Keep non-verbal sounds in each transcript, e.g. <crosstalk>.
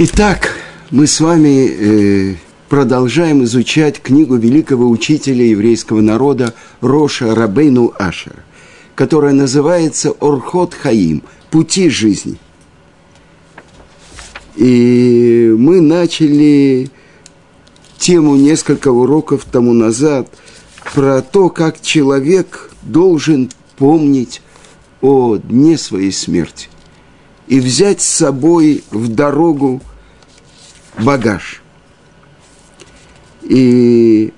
Итак, мы с вами э, продолжаем изучать книгу великого учителя еврейского народа Роша Рабейну Ашера, которая называется Орхот Хаим – «Пути жизни». И мы начали тему несколько уроков тому назад про то, как человек должен помнить о дне своей смерти и взять с собой в дорогу багаж. И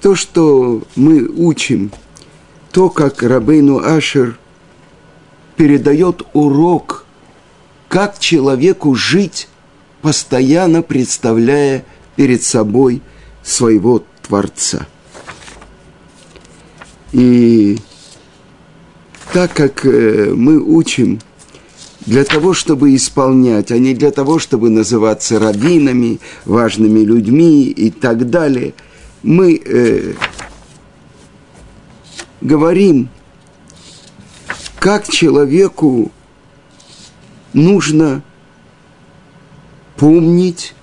то, что мы учим, то, как Рабейну Ашер передает урок, как человеку жить, постоянно представляя перед собой своего Творца. И так как э, мы учим – для того, чтобы исполнять, а не для того, чтобы называться раввинами, важными людьми и так далее. Мы э, говорим, как человеку нужно помнить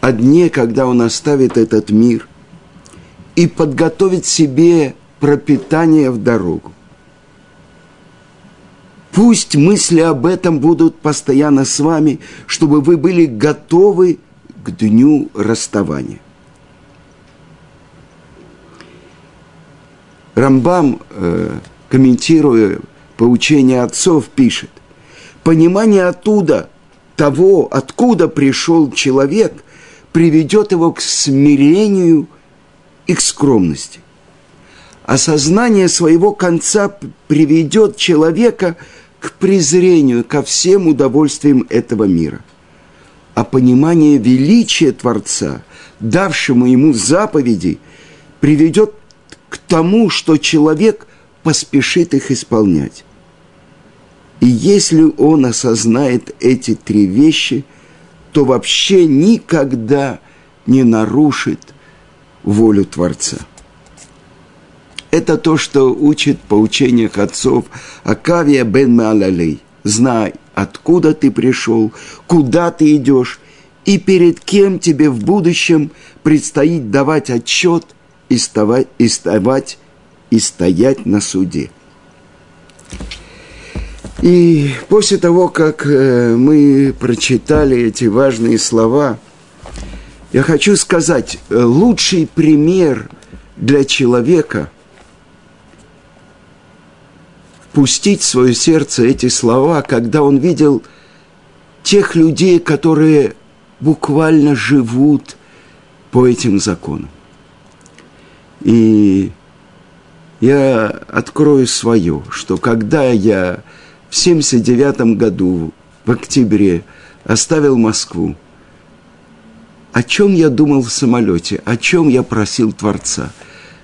о дне, когда он оставит этот мир, и подготовить себе пропитание в дорогу. Пусть мысли об этом будут постоянно с вами, чтобы вы были готовы к дню расставания. Рамбам, э, комментируя поучение отцов, пишет, понимание оттуда, того, откуда пришел человек, приведет его к смирению и к скромности. Осознание своего конца приведет человека – к презрению ко всем удовольствиям этого мира. А понимание величия Творца, давшему ему заповеди, приведет к тому, что человек поспешит их исполнять. И если он осознает эти три вещи, то вообще никогда не нарушит волю Творца. Это то, что учит по учениях отцов Акавия бен Маалалей. Знай, откуда ты пришел, куда ты идешь, и перед кем тебе в будущем предстоит давать отчет и вставать, и, вставать, и стоять на суде. И после того, как э, мы прочитали эти важные слова, я хочу сказать, э, лучший пример для человека – впустить в свое сердце эти слова, когда он видел тех людей, которые буквально живут по этим законам. И я открою свое, что когда я в 79 году, в октябре, оставил Москву, о чем я думал в самолете, о чем я просил Творца,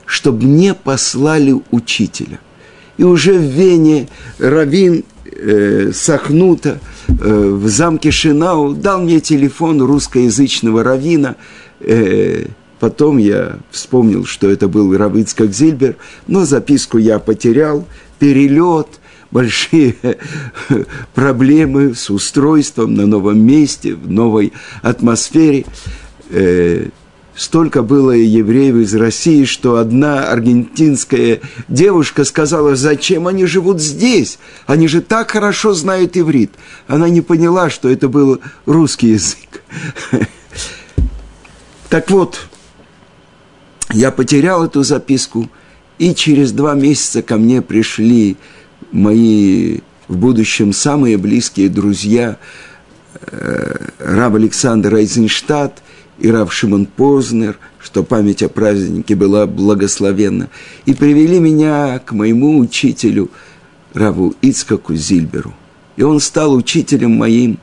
чтобы мне послали учителя – и уже в Вене Равин э, Сахнута э, в замке Шинау дал мне телефон русскоязычного равина. Э, потом я вспомнил, что это был Равицкак Зильбер, но записку я потерял, перелет, большие <laughs> проблемы с устройством на новом месте, в новой атмосфере. Столько было евреев из России, что одна аргентинская девушка сказала, зачем они живут здесь? Они же так хорошо знают иврит. Она не поняла, что это был русский язык. <laughs> Так вот, я потерял эту записку, и через два месяца ко мне пришли мои в будущем самые близкие друзья, э, Раб Александр Айзенштадт и Рав Шимон Познер, что память о празднике была благословенна, и привели меня к моему учителю, Раву Ицкаку Зильберу. И он стал учителем моим,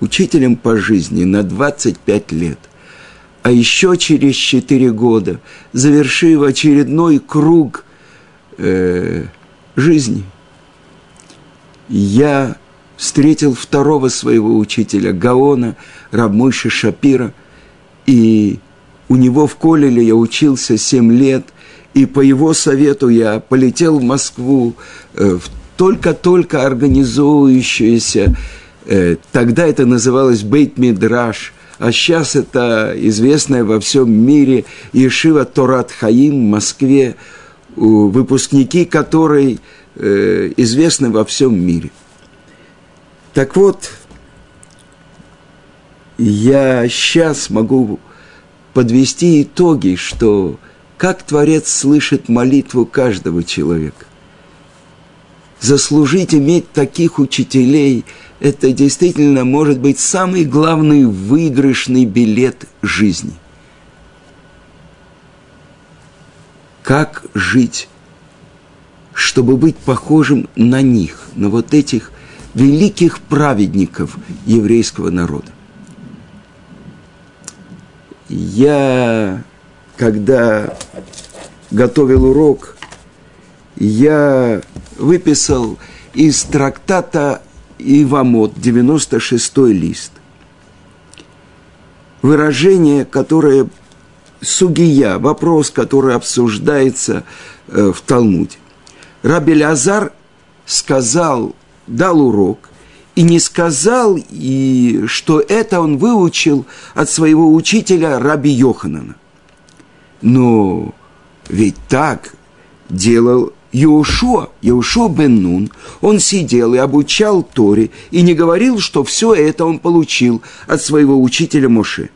учителем по жизни на 25 лет. А еще через 4 года, завершив очередной круг э, жизни, я встретил второго своего учителя, Гаона, Рабмойши Шапира – и у него в Колеле я учился семь лет, и по его совету я полетел в Москву, э, в только-только организующуюся Э, тогда это называлось Бейт Мидраш, а сейчас это известная во всем мире Ешива Торат Хаим в Москве, выпускники которой э, известны во всем мире. Так вот, я сейчас могу подвести итоги, что как Творец слышит молитву каждого человека. Заслужить иметь таких учителей – это действительно может быть самый главный выигрышный билет жизни. Как жить, чтобы быть похожим на них, на вот этих великих праведников еврейского народа? Я, когда готовил урок, я выписал из трактата Ивамот, 96-й лист. Выражение, которое сугия, вопрос, который обсуждается э, в Талмуде. Раби Лазар сказал, дал урок, и не сказал, и что это он выучил от своего учителя Раби Йоханана. Но ведь так делал Иошуа, Иошуа бен Нун, он сидел и обучал Торе, и не говорил, что все это он получил от своего учителя Моше.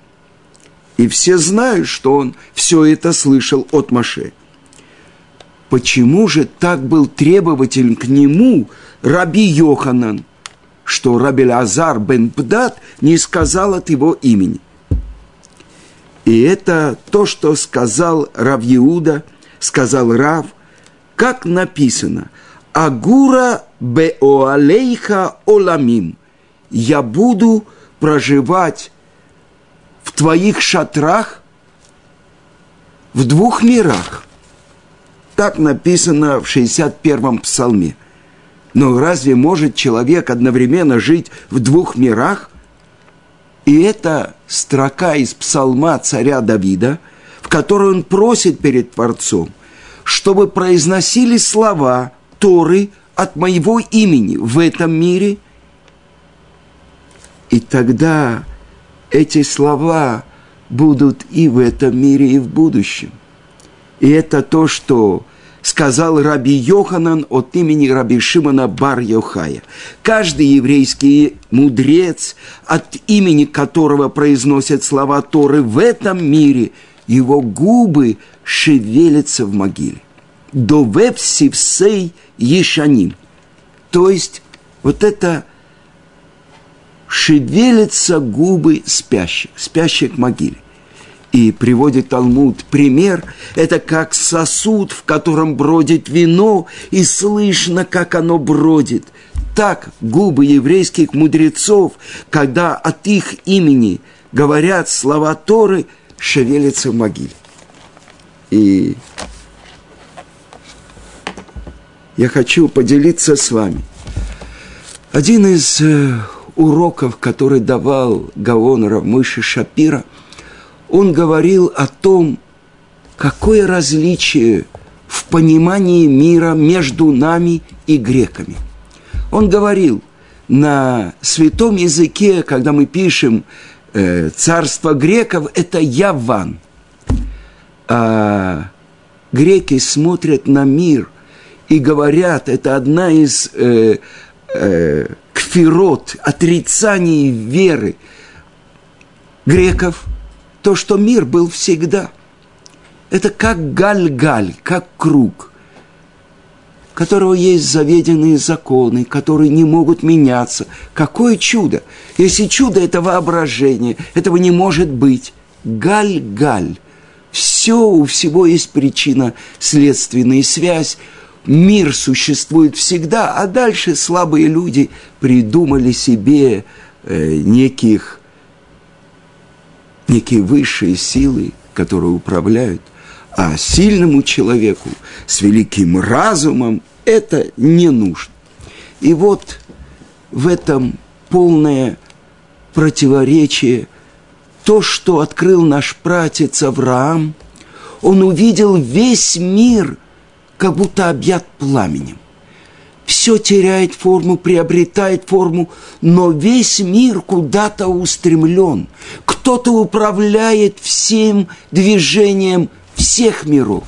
И все знают, что он все это слышал от Моше. Почему же так был требователен к нему Раби Йоханан, что Раби Лазар бен Пдат не сказал от его имени? И это то, что сказал Рав Иуда, сказал Рав – как написано, «Агура беоалейха оламим» – «Я буду проживать в твоих шатрах в двух мирах». Так написано в 61-м псалме. Но разве может человек одновременно жить в двух мирах? И это строка из псалма царя Давида, в которой он просит перед Творцом – чтобы произносили слова Торы от моего имени в этом мире. И тогда эти слова будут и в этом мире, и в будущем. И это то, что сказал Раби Йоханан от имени Раби Шимона Бар Йохая. Каждый еврейский мудрец, от имени которого произносят слова Торы в этом мире, его губы шевелится в могиле. До вепсивсей ешаним. То есть вот это шевелятся губы спящих, спящих в могиле. И приводит Талмуд пример, это как сосуд, в котором бродит вино, и слышно, как оно бродит. Так губы еврейских мудрецов, когда от их имени говорят слова Торы, шевелятся в могиле. И я хочу поделиться с вами. Один из э, уроков, который давал Гаон Равмыши Шапира, он говорил о том, какое различие в понимании мира между нами и греками. Он говорил, на святом языке, когда мы пишем э, царство греков, это Яван – а греки смотрят на мир и говорят, это одна из э, э, кфирот, отрицаний веры греков, то, что мир был всегда. Это как галь-галь, как круг, которого есть заведенные законы, которые не могут меняться. Какое чудо! Если чудо – это воображение, этого не может быть. Галь-галь – все, у всего есть причина, следственная связь. Мир существует всегда, а дальше слабые люди придумали себе э, неких, некие высшие силы, которые управляют. А сильному человеку с великим разумом это не нужно. И вот в этом полное противоречие – то, что открыл наш пратец Авраам, он увидел весь мир, как будто объят пламенем. Все теряет форму, приобретает форму, но весь мир куда-то устремлен. Кто-то управляет всем движением всех миров,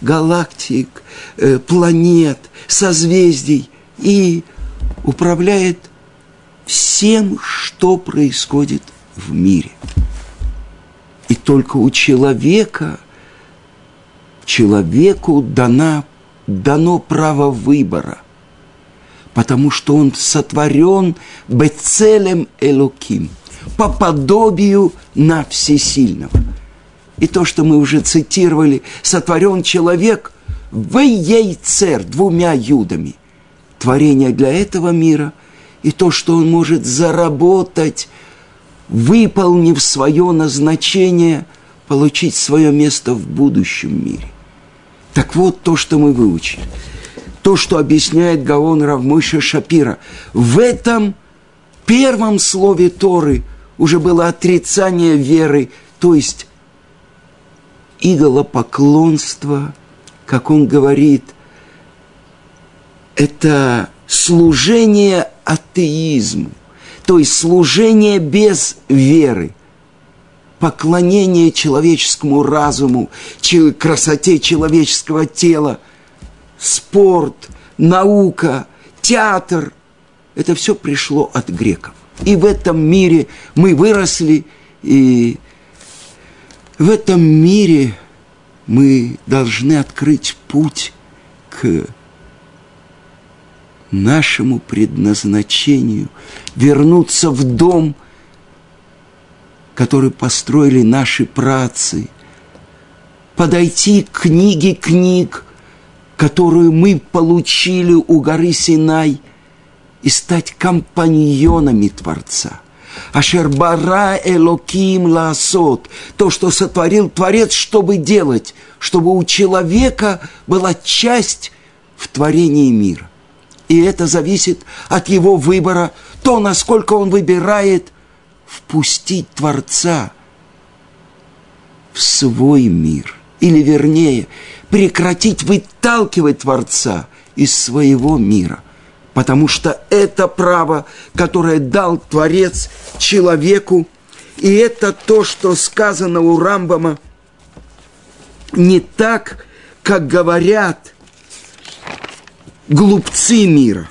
галактик, э, планет, созвездий и управляет всем, что происходит в мире. И только у человека, человеку дана, дано право выбора, потому что он сотворен бецелем элоким, по подобию на всесильного. И то, что мы уже цитировали, сотворен человек в яйцер двумя юдами. Творение для этого мира и то, что он может заработать – выполнив свое назначение, получить свое место в будущем мире. Так вот то, что мы выучили. То, что объясняет Гаон Равмыша Шапира. В этом первом слове Торы уже было отрицание веры, то есть идолопоклонство, как он говорит, это служение атеизму то есть служение без веры, поклонение человеческому разуму, красоте человеческого тела, спорт, наука, театр – это все пришло от греков. И в этом мире мы выросли, и в этом мире мы должны открыть путь к нашему предназначению, вернуться в дом, который построили наши працы, подойти к книге книг, которую мы получили у горы Синай, и стать компаньонами Творца. Ашербара Элоким Лаасот, то, что сотворил Творец, чтобы делать, чтобы у человека была часть в творении мира. И это зависит от его выбора, то, насколько он выбирает впустить Творца в свой мир. Или, вернее, прекратить выталкивать Творца из своего мира. Потому что это право, которое дал Творец человеку, и это то, что сказано у Рамбама, не так, как говорят – глупцы мира,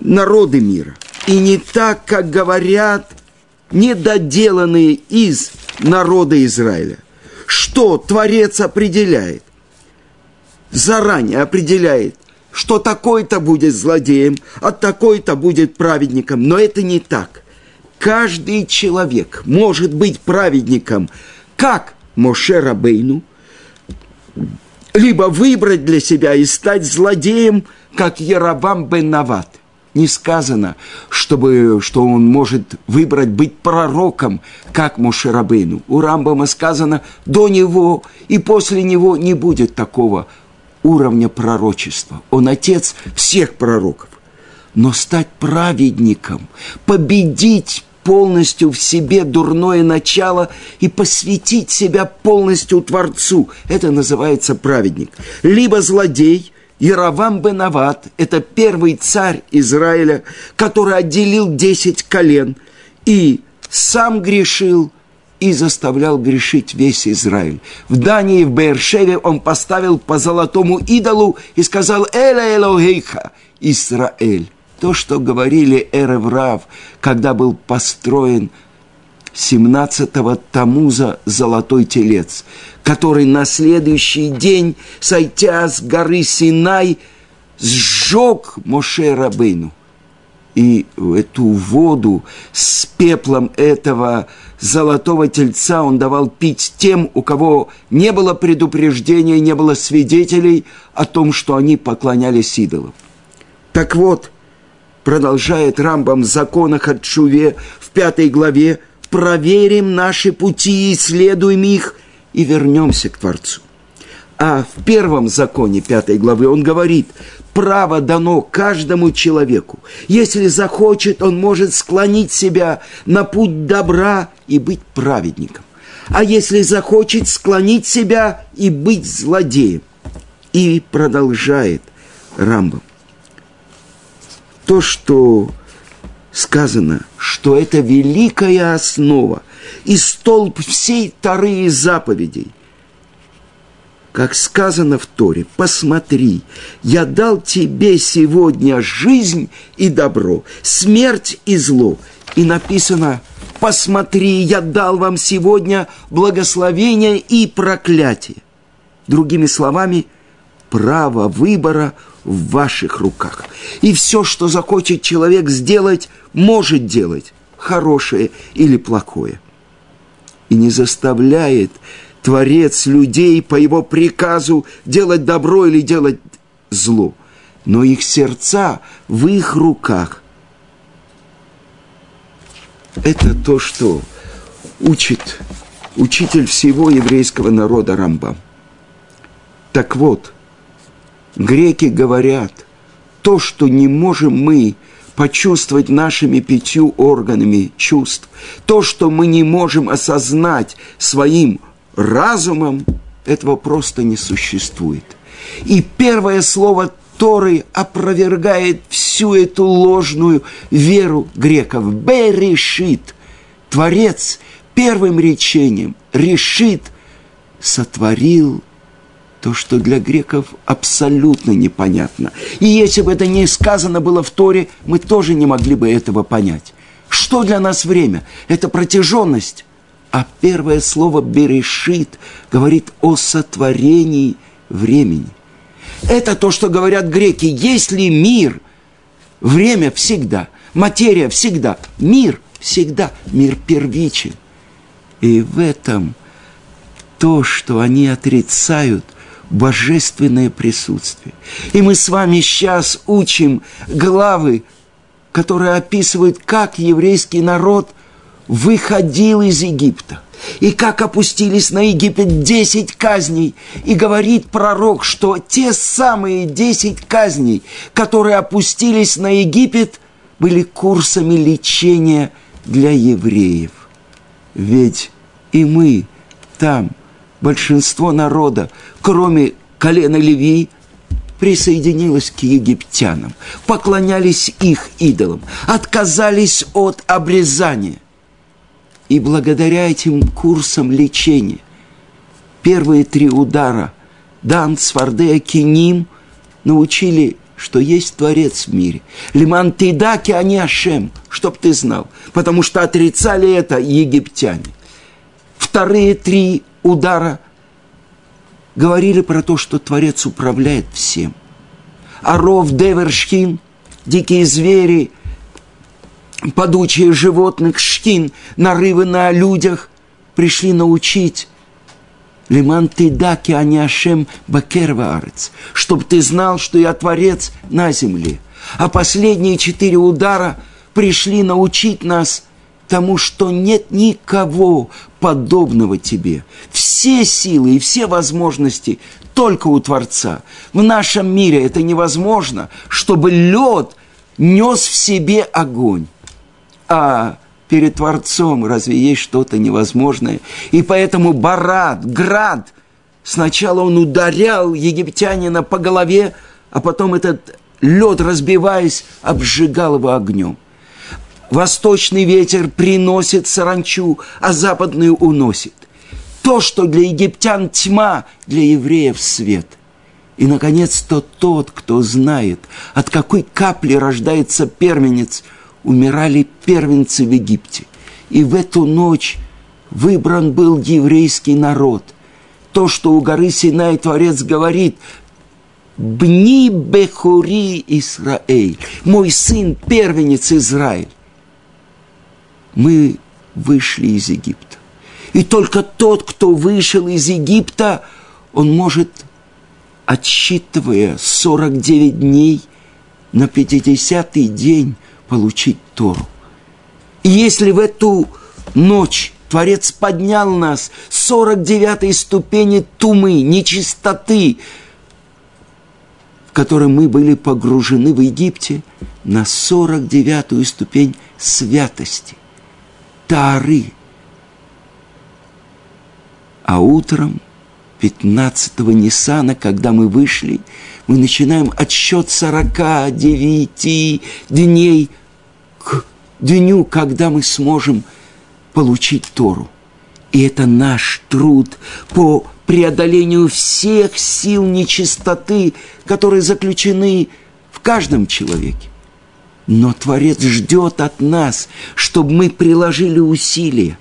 народы мира. И не так, как говорят недоделанные из народа Израиля. Что Творец определяет? Заранее определяет, что такой-то будет злодеем, а такой-то будет праведником. Но это не так. Каждый человек может быть праведником, как Моше Рабейну – либо выбрать для себя и стать злодеем, как Яровам бен Нават. Не сказано, чтобы, что он может выбрать быть пророком, как Мушерабейну. У Рамбама сказано, до него и после него не будет такого уровня пророчества. Он отец всех пророков. Но стать праведником, победить полностью в себе дурное начало и посвятить себя полностью Творцу. Это называется праведник. Либо злодей, Яровам бен Ават, это первый царь Израиля, который отделил десять колен и сам грешил и заставлял грешить весь Израиль. В Дании, в Бершеве он поставил по золотому идолу и сказал «Эля Элохейха, Израиль» то, что говорили Эреврав, когда был построен 17-го Тамуза золотой телец, который на следующий день, сойдя с горы Синай, сжег Моше Рабыну. И эту воду с пеплом этого золотого тельца он давал пить тем, у кого не было предупреждения, не было свидетелей о том, что они поклонялись идолам. Так вот, продолжает Рамбам в законах от Шуве в пятой главе, проверим наши пути, исследуем их и вернемся к Творцу. А в первом законе пятой главы он говорит, право дано каждому человеку. Если захочет, он может склонить себя на путь добра и быть праведником. А если захочет, склонить себя и быть злодеем. И продолжает Рамбам. то, что сказано, что это великая основа и столб всей Торы и заповедей. Как сказано в Торе, посмотри, я дал тебе сегодня жизнь и добро, смерть и зло. И написано, посмотри, я дал вам сегодня благословение и проклятие. Другими словами, право выбора в ваших руках. И все, что захочет человек сделать, может делать, хорошее или плохое. И не заставляет Творец людей по его приказу делать добро или делать зло. Но их сердца в их руках. Это то, что учит учитель всего еврейского народа Рамбам. Так вот, греки говорят, то, что не можем мы почувствовать нашими пятью органами чувств, то, что мы не можем осознать своим разумом, этого просто не существует. И первое слово Торы опровергает всю эту ложную веру греков. Берешит, Творец, первым речением решит, сотворил то, что для греков абсолютно непонятно. И если бы это не сказано было в Торе, мы тоже не могли бы этого понять. Что для нас время? Это протяженность. А первое слово «берешит» говорит о сотворении времени. Это то, что говорят греки. Если мир, время всегда, материя всегда, мир всегда, мир первичен. И в этом то, что они отрицают, божественное присутствие. И мы с вами сейчас учим главы, которые описывают, как еврейский народ выходил из Египта. И как опустились на Египет десять казней. И говорит пророк, что те самые десять казней, которые опустились на Египет, были курсами лечения для евреев. Ведь и мы там – большинство народа, кроме колена Леви, присоединилось к египтянам, поклонялись их идолам, отказались от обрезания. И благодаря этим курсам лечения первые три удара Дан, Свардея, Киним научили, что есть Творец в мире. Лиман Тейдаки, они Ашем, чтоб ты знал, потому что отрицали это египтяне. Вторые три удара говорили про то, что Творец управляет всем. А ров, девершхин, дикие звери, падучие животных, шкин, нарывы на людях пришли научить Лиман ты даки, а не Ашем Бакерва Арец, чтобы ты знал, что я Творец на земле. А последние четыре удара пришли научить нас тому, что нет никого подобного тебе. Все силы и все возможности только у Творца. В нашем мире это невозможно, чтобы лед нес в себе огонь. А перед Творцом разве есть что-то невозможное? И поэтому Барат, Град, сначала он ударял египтянина по голове, а потом этот лед, разбиваясь, обжигал его огнем. Восточный ветер приносит саранчу, а западную уносит. То, что для египтян тьма, для евреев свет. И, наконец, то тот, кто знает, от какой капли рождается первенец, умирали первенцы в Египте. И в эту ночь выбран был еврейский народ. То, что у горы Синай Творец говорит, «Бни бехури Исраэль», «Мой сын, первенец Израиль» мы вышли из Египта. И только тот, кто вышел из Египта, он может, отсчитывая 49 дней, на 50-й день получить Тору. И если в эту ночь Творец поднял нас с 49-й ступени тумы, нечистоты, в которой мы были погружены в Египте, на 49-ю ступень святости. Тары. А утром 15-го Ниссана, когда мы вышли, мы начинаем отсчет 49 дней к дню, когда мы сможем получить Тору. И это наш труд по преодолению всех сил нечистоты, которые заключены в каждом человеке. Но Творец ждет от нас, чтобы мы приложили усилия.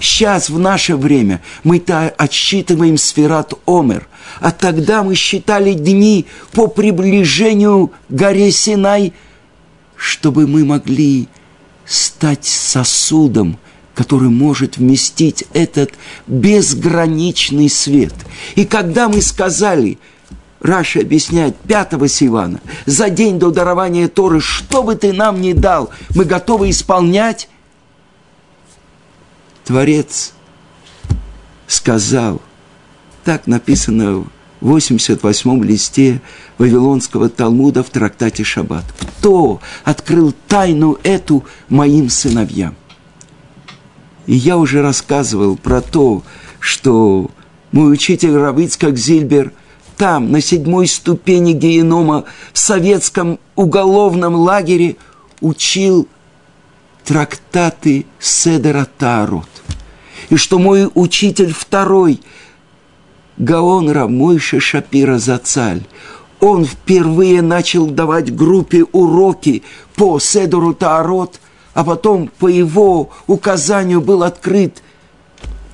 Сейчас, в наше время, мы-то отсчитываем сферат Омер, а тогда мы считали дни по приближению к горе Синай, чтобы мы могли стать сосудом, который может вместить этот безграничный свет. И когда мы сказали – Раша объясняет пятого Сивана, за день до дарования Торы, что бы ты нам ни дал, мы готовы исполнять. Творец сказал, так написано в 88-м листе Вавилонского Талмуда в трактате Шаббат. Кто открыл тайну эту моим сыновьям? И я уже рассказывал про то, что мой учитель Равицкак Зильбер – там, на седьмой ступени генома, в советском уголовном лагере, учил трактаты Седера Тарот. И что мой учитель второй, Гаон Рамойша Шапира Зацаль, он впервые начал давать группе уроки по Седору Таарот, а потом по его указанию был открыт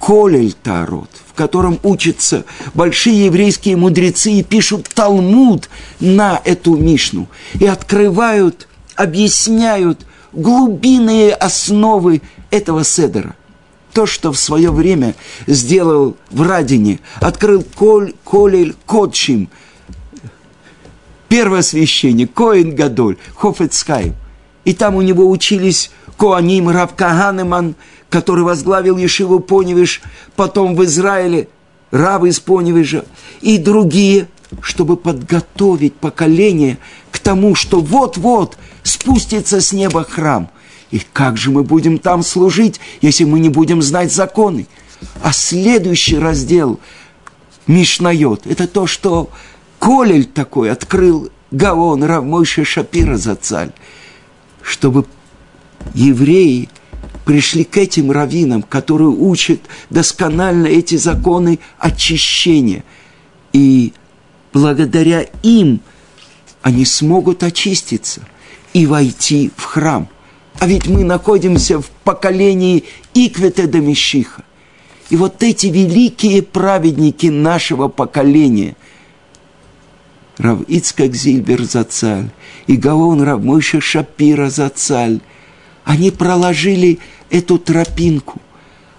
Колель Таарот, в котором учатся большие еврейские мудрецы и пишут Талмуд на эту Мишну. И открывают, объясняют глубинные основы этого седера. То, что в свое время сделал в Радине, открыл Коль, Колель Кодшим, первосвященник, Коин Гадоль, Хофецкай. И там у него учились Коаним, Рав Каганеман – который возглавил Ешиву Поневиш, потом в Израиле, рабы из Поневижа, и другие, чтобы подготовить поколение к тому, что вот-вот спустится с неба храм. И как же мы будем там служить, если мы не будем знать законы? А следующий раздел Мишнает – это то, что Колель такой открыл Гаон Равмойша Шапира Зацаль, чтобы евреи – пришли к этим раввинам, которые учат досконально эти законы очищения. И благодаря им они смогут очиститься и войти в храм. А ведь мы находимся в поколении Иквета Дамишиха. И вот эти великие праведники нашего поколения, Рав Ицкак Зильбер Зацаль и Гаон Рав Мойша Шапира Зацаль, они проложили эту тропинку.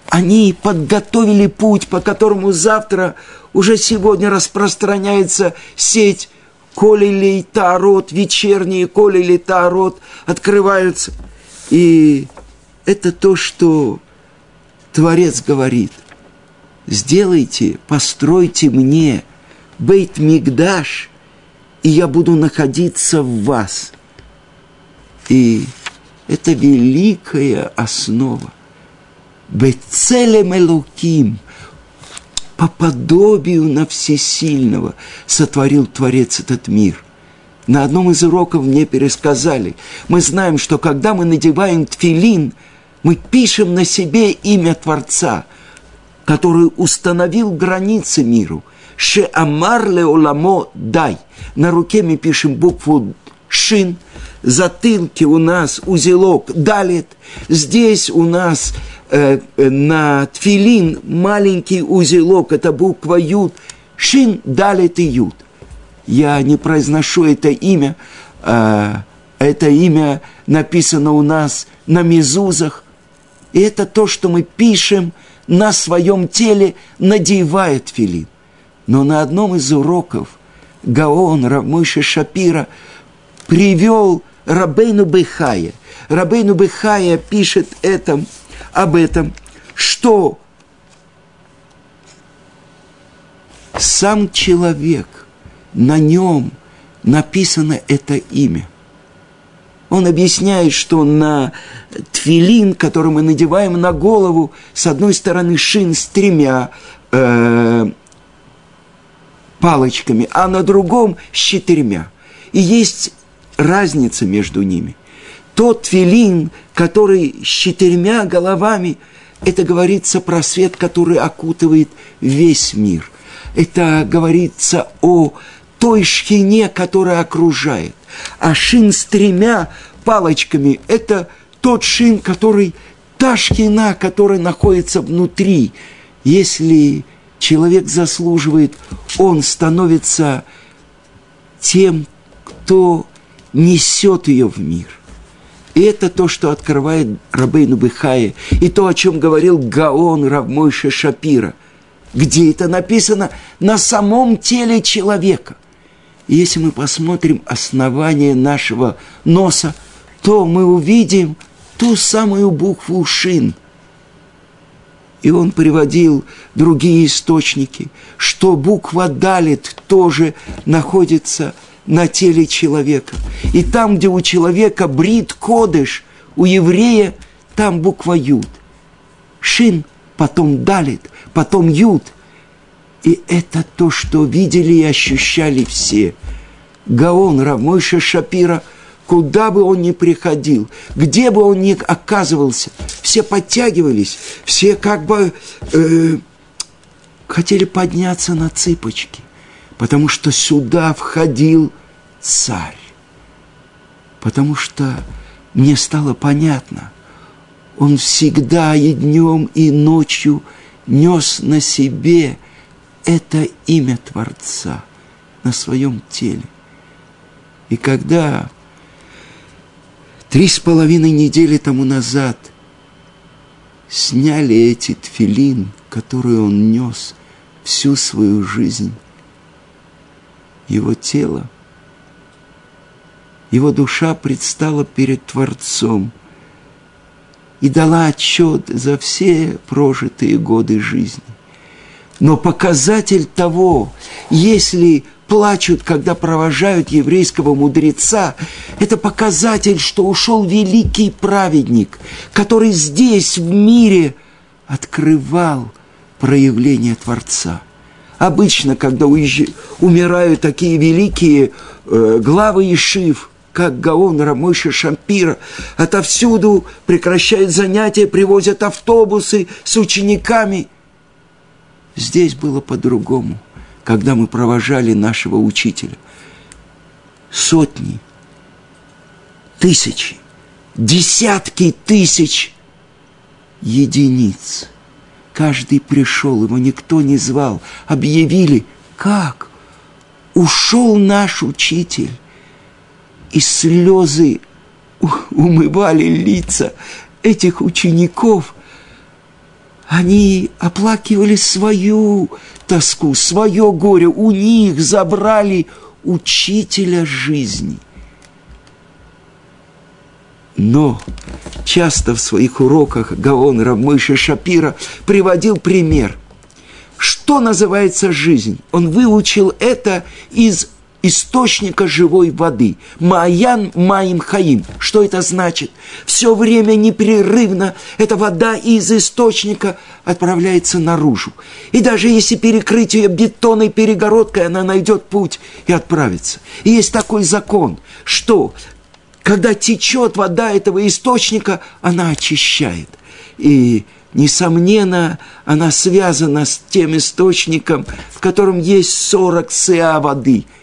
Они подготовили путь, по которому завтра, уже сегодня распространяется сеть Колелей Таарот, вечерние Колели Таарот открываются. И это то, что Творец говорит. Сделайте, постройте мне Бейт Мигдаш, и я буду находиться в вас. И это великая основа. Бецелем Элуким, по подобию на всесильного сотворил Творец этот мир. На одном из уроков мне пересказали, мы знаем, что когда мы надеваем тфилин, мы пишем на себе имя Творца, который установил границы миру. Ше амар леоламо дай. На руке мы пишем букву шин, затылке у нас узелок далит, здесь у нас э, э, на тфилин маленький узелок, это буква ют, шин далит и ют. Я не произношу это имя, э, это имя написано у нас на мезузах, и это то, что мы пишем на своем теле, надевая тфилин. Но на одном из уроков Гаон Рамыша Шапира привел Рабейну Бехая. Рабейну Бехая пишет это, об этом, что сам человек, на нем написано это имя. Он объясняет, что на твилин, который мы надеваем на голову, с одной стороны шин с тремя э, палочками, а на другом с четырьмя. И есть разница между ними. Тот твилин, который с четырьмя головами, это говорится про свет, который окутывает весь мир. Это говорится о той шхине, которая окружает. А шин с тремя палочками – это тот шин, который, та шхина, которая находится внутри. Если человек заслуживает, он становится тем, кто несет ее в мир. И это то, что открывает Рабейну Бехае, и то, о чем говорил Гаон Равмойша Шапира. Где это написано? На самом теле человека. И если мы посмотрим основание нашего носа, то мы увидим ту самую букву «шин», и он приводил другие источники, что буква «далит» тоже находится на теле человека. И там, где у человека брит кодыш, у еврея там буква «юд». «Шин», потом «далит», потом «юд». И это то, что видели и ощущали все. Гаон Рамойша Шапира – Куда бы он ни приходил, где бы он ни оказывался, все подтягивались, все как бы э, хотели подняться на цыпочки, потому что сюда входил царь. Потому что мне стало понятно, он всегда и днем, и ночью нес на себе это имя Творца на своем теле. И когда Три с половиной недели тому назад сняли эти тфилин, которые он нес всю свою жизнь. Его тело, его душа предстала перед Творцом и дала отчет за все прожитые годы жизни. Но показатель того, если плачут, когда провожают еврейского мудреца, это показатель, что ушел великий праведник, который здесь, в мире, открывал проявление Творца. Обычно, когда уезж... умирают такие великие э, главы Ишив, как Гаон, Рамойша, Шампира, отовсюду прекращают занятия, привозят автобусы с учениками. Здесь было по-другому – когда мы провожали нашего учителя. Сотни, тысячи, десятки тысяч единиц. Каждый пришел, его никто не звал. Объявили, как? Ушел наш учитель. И слезы умывали лица этих учеников. Они оплакивали свою тоску, свое горе. У них забрали учителя жизни. Но часто в своих уроках Гаон Рамыша Шапира приводил пример. Что называется жизнь? Он выучил это из источника живой воды. Маян Маим Хаим. Что это значит? Все время непрерывно эта вода из источника отправляется наружу. И даже если перекрыть ее бетонной перегородкой, она найдет путь и отправится. И есть такой закон, что когда течет вода этого источника, она очищает. И несомненно, она связана с тем источником, в котором есть 40 СА воды –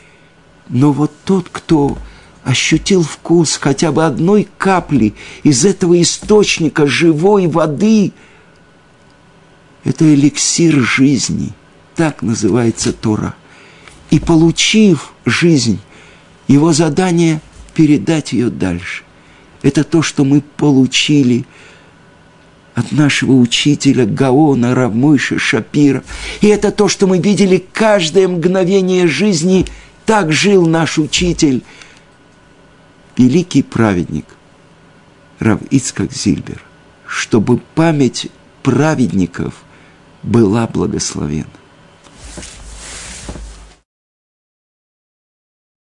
но вот тот, кто ощутил вкус хотя бы одной капли из этого источника живой воды, это эликсир жизни, так называется Тора. И получив жизнь, его задание передать ее дальше. Это то, что мы получили от нашего учителя Гаона Равмыша Шапира. И это то, что мы видели каждое мгновение жизни – так жил наш учитель, великий праведник Рав Ицкак Зильбер, чтобы память праведников была благословена.